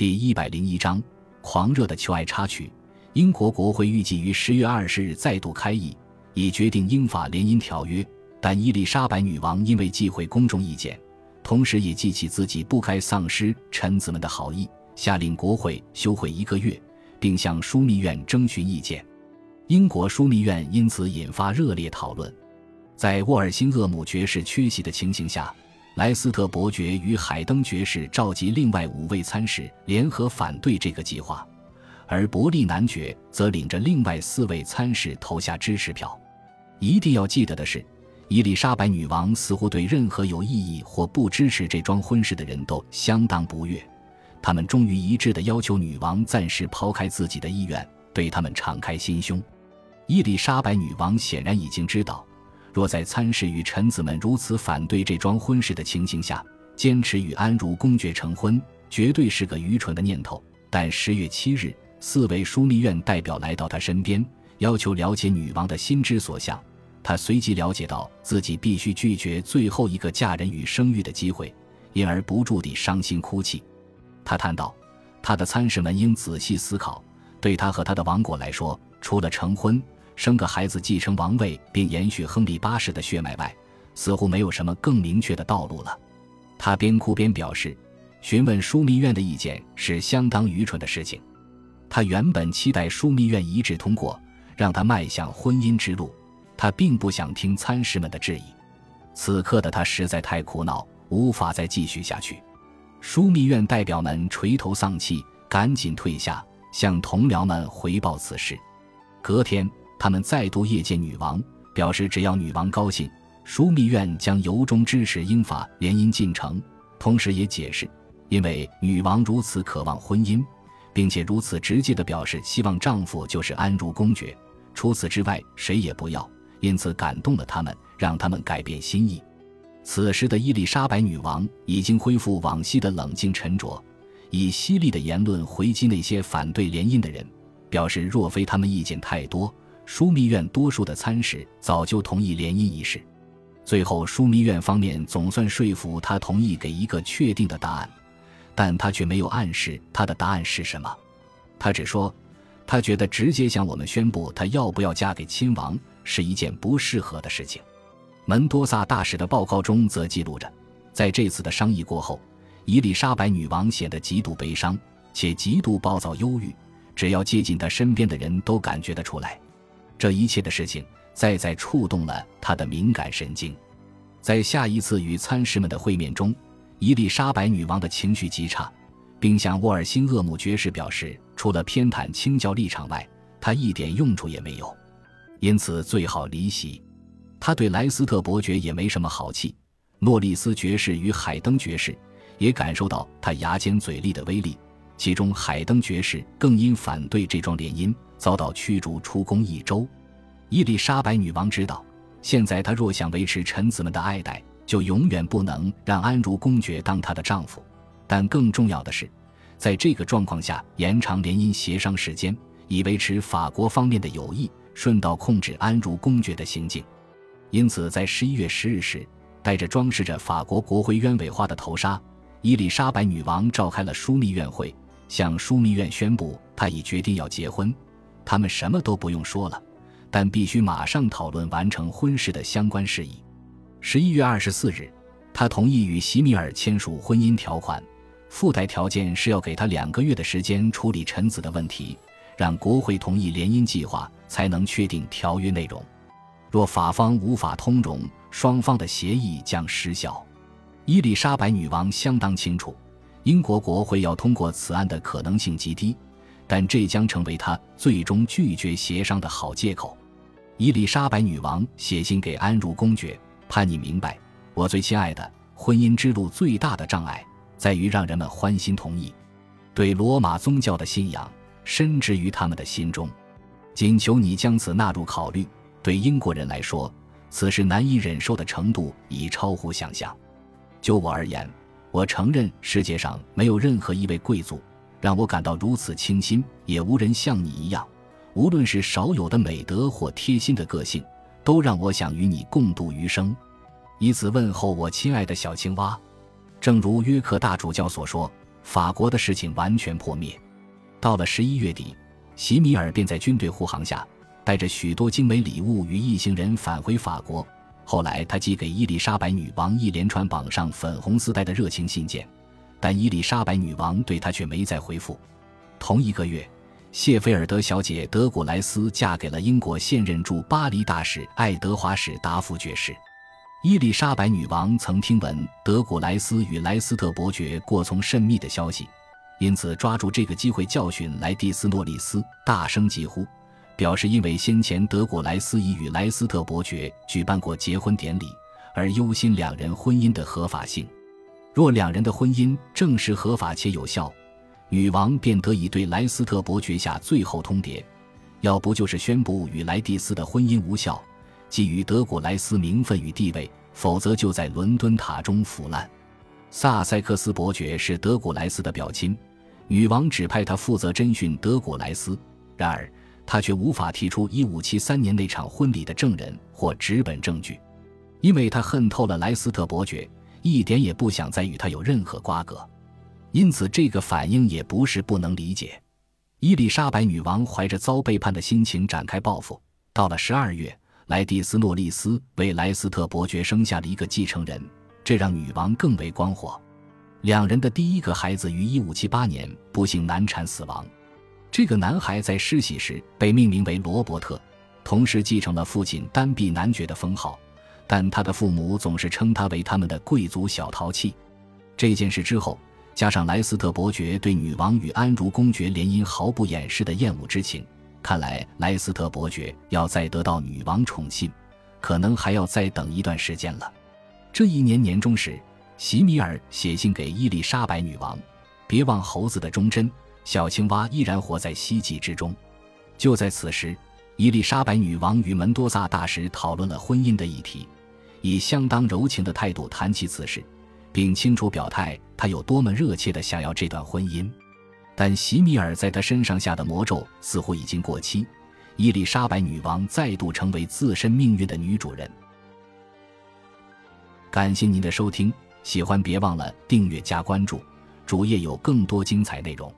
第一百零一章狂热的求爱插曲。英国国会预计于十月二十日再度开议，以决定英法联姻条约。但伊丽莎白女王因为忌讳公众意见，同时也记起自己不该丧失臣子们的好意，下令国会休会一个月，并向枢密院征询意见。英国枢密院因此引发热烈讨论。在沃尔辛厄姆爵士缺席的情形下，莱斯特伯爵与海登爵士召集另外五位参事联合反对这个计划，而伯利男爵则领着另外四位参事投下支持票。一定要记得的是。伊丽莎白女王似乎对任何有异议或不支持这桩婚事的人都相当不悦，他们终于一致地要求女王暂时抛开自己的意愿，对他们敞开心胸。伊丽莎白女王显然已经知道，若在参事与臣子们如此反对这桩婚事的情形下，坚持与安茹公爵成婚，绝对是个愚蠢的念头。但十月七日，四位枢密院代表来到她身边，要求了解女王的心之所向。他随即了解到自己必须拒绝最后一个嫁人与生育的机会，因而不住地伤心哭泣。他叹道：“他的参事们应仔细思考，对他和他的王国来说，除了成婚、生个孩子继承王位并延续亨利八世的血脉外，似乎没有什么更明确的道路了。”他边哭边表示：“询问枢密院的意见是相当愚蠢的事情。他原本期待枢密院一致通过，让他迈向婚姻之路。”他并不想听参事们的质疑，此刻的他实在太苦恼，无法再继续下去。枢密院代表们垂头丧气，赶紧退下，向同僚们回报此事。隔天，他们再度谒见女王，表示只要女王高兴，枢密院将由衷支持英法联姻进程。同时也解释，因为女王如此渴望婚姻，并且如此直接地表示希望丈夫就是安茹公爵，除此之外谁也不要。因此感动了他们，让他们改变心意。此时的伊丽莎白女王已经恢复往昔的冷静沉着，以犀利的言论回击那些反对联姻的人，表示若非他们意见太多，枢密院多数的参事早就同意联姻一事。最后，枢密院方面总算说服他同意给一个确定的答案，但他却没有暗示他的答案是什么。他只说，他觉得直接向我们宣布他要不要嫁给亲王。是一件不适合的事情。门多萨大使的报告中则记录着，在这次的商议过后，伊丽莎白女王显得极度悲伤，且极度暴躁忧郁。只要接近她身边的人都感觉得出来。这一切的事情再再触动了他的敏感神经。在下一次与参事们的会面中，伊丽莎白女王的情绪极差，并向沃尔辛厄姆爵士表示，除了偏袒清教立场外，她一点用处也没有。因此最好离席。他对莱斯特伯爵也没什么好气。诺利斯爵士与海登爵士也感受到他牙尖嘴利的威力。其中海登爵士更因反对这桩联姻遭到驱逐出宫一周。伊丽莎白女王知道，现在她若想维持臣子们的爱戴，就永远不能让安茹公爵当她的丈夫。但更重要的是，在这个状况下延长联姻协商时间，以维持法国方面的友谊。顺道控制安茹公爵的行径，因此在十一月十日时，带着装饰着法国国徽鸢尾花的头纱，伊丽莎白女王召开了枢密院会，向枢密院宣布他已决定要结婚。他们什么都不用说了，但必须马上讨论完成婚事的相关事宜。十一月二十四日，他同意与席米尔签署婚姻条款，附带条件是要给他两个月的时间处理臣子的问题。让国会同意联姻计划，才能确定条约内容。若法方无法通融，双方的协议将失效。伊丽莎白女王相当清楚，英国国会要通过此案的可能性极低，但这将成为他最终拒绝协商的好借口。伊丽莎白女王写信给安茹公爵，盼你明白，我最亲爱的，婚姻之路最大的障碍在于让人们欢心同意，对罗马宗教的信仰。深植于他们的心中，仅求你将此纳入考虑。对英国人来说，此事难以忍受的程度已超乎想象。就我而言，我承认世界上没有任何一位贵族让我感到如此倾心，也无人像你一样，无论是少有的美德或贴心的个性，都让我想与你共度余生。以此问候我亲爱的小青蛙。正如约克大主教所说。法国的事情完全破灭。到了十一月底，席米尔便在军队护航下，带着许多精美礼物与一行人返回法国。后来，他寄给伊丽莎白女王一连串绑上粉红丝带的热情信件，但伊丽莎白女王对他却没再回复。同一个月，谢菲尔德小姐德古莱斯嫁给了英国现任驻巴黎大使爱德华史达夫爵士。伊丽莎白女王曾听闻德古莱斯与莱斯特伯爵过从甚密的消息。因此，抓住这个机会教训莱蒂斯诺里斯，大声疾呼，表示因为先前德古莱斯已与莱斯特伯爵举办过结婚典礼，而忧心两人婚姻的合法性。若两人的婚姻证实合法且有效，女王便得以对莱斯特伯爵下最后通牒，要不就是宣布与莱蒂斯的婚姻无效，给予德古莱斯名分与地位，否则就在伦敦塔中腐烂。萨塞克斯伯爵是德古莱斯的表亲。女王指派他负责侦讯德古莱斯，然而他却无法提出1573年那场婚礼的证人或纸本证据，因为他恨透了莱斯特伯爵，一点也不想再与他有任何瓜葛。因此，这个反应也不是不能理解。伊丽莎白女王怀着遭背叛的心情展开报复。到了十二月，莱蒂斯诺利斯为莱斯特伯爵生下了一个继承人，这让女王更为光火。两人的第一个孩子于1578年不幸难产死亡。这个男孩在施洗时被命名为罗伯特，同时继承了父亲丹碧男爵的封号。但他的父母总是称他为他们的贵族小淘气。这件事之后，加上莱斯特伯爵对女王与安茹公爵联姻毫不掩饰的厌恶之情，看来莱斯特伯爵要再得到女王宠信，可能还要再等一段时间了。这一年年中时。席米尔写信给伊丽莎白女王：“别忘猴子的忠贞，小青蛙依然活在希冀之中。”就在此时，伊丽莎白女王与门多萨大使讨论了婚姻的议题，以相当柔情的态度谈起此事，并清楚表态他有多么热切地想要这段婚姻。但席米尔在他身上下的魔咒似乎已经过期，伊丽莎白女王再度成为自身命运的女主人。感谢您的收听。喜欢别忘了订阅加关注，主页有更多精彩内容。